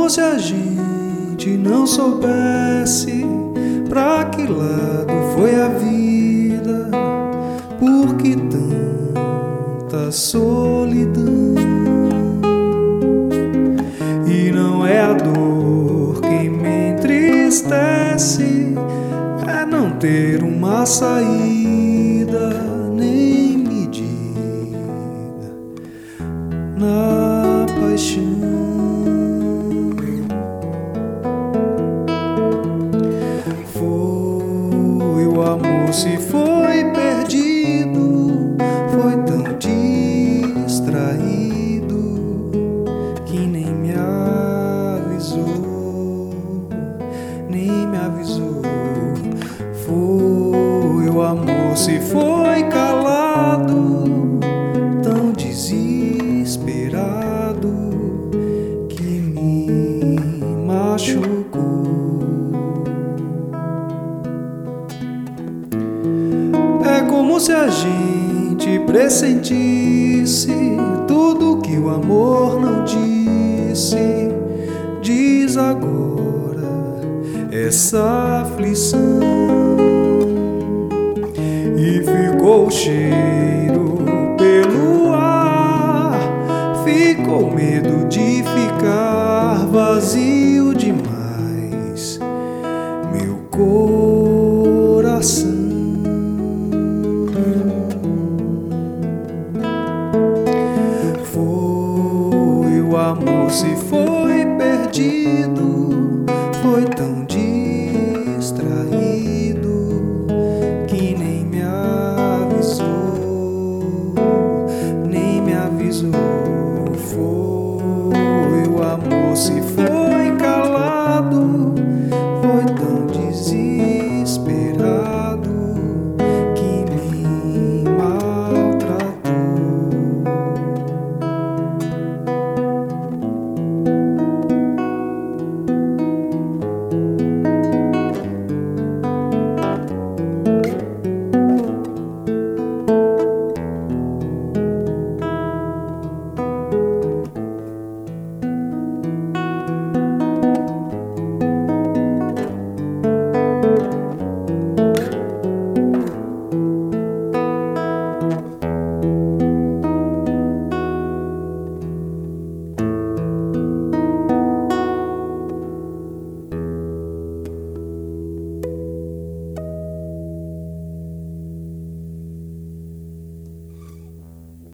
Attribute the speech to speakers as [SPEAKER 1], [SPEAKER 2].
[SPEAKER 1] como se a gente não soubesse pra que lado foi a vida, por que tanta solidão. E não é a dor que me entristece, é não ter uma saída, nem medida na paixão. Se foi perdido, foi tão distraído que nem me avisou, nem me avisou. Foi o amor se foi calado, tão desesperado que me machucou. Se a gente pressentisse tudo que o amor não disse. Diz agora essa aflição. E ficou o cheiro pelo ar, ficou medo de ficar vazio se foi.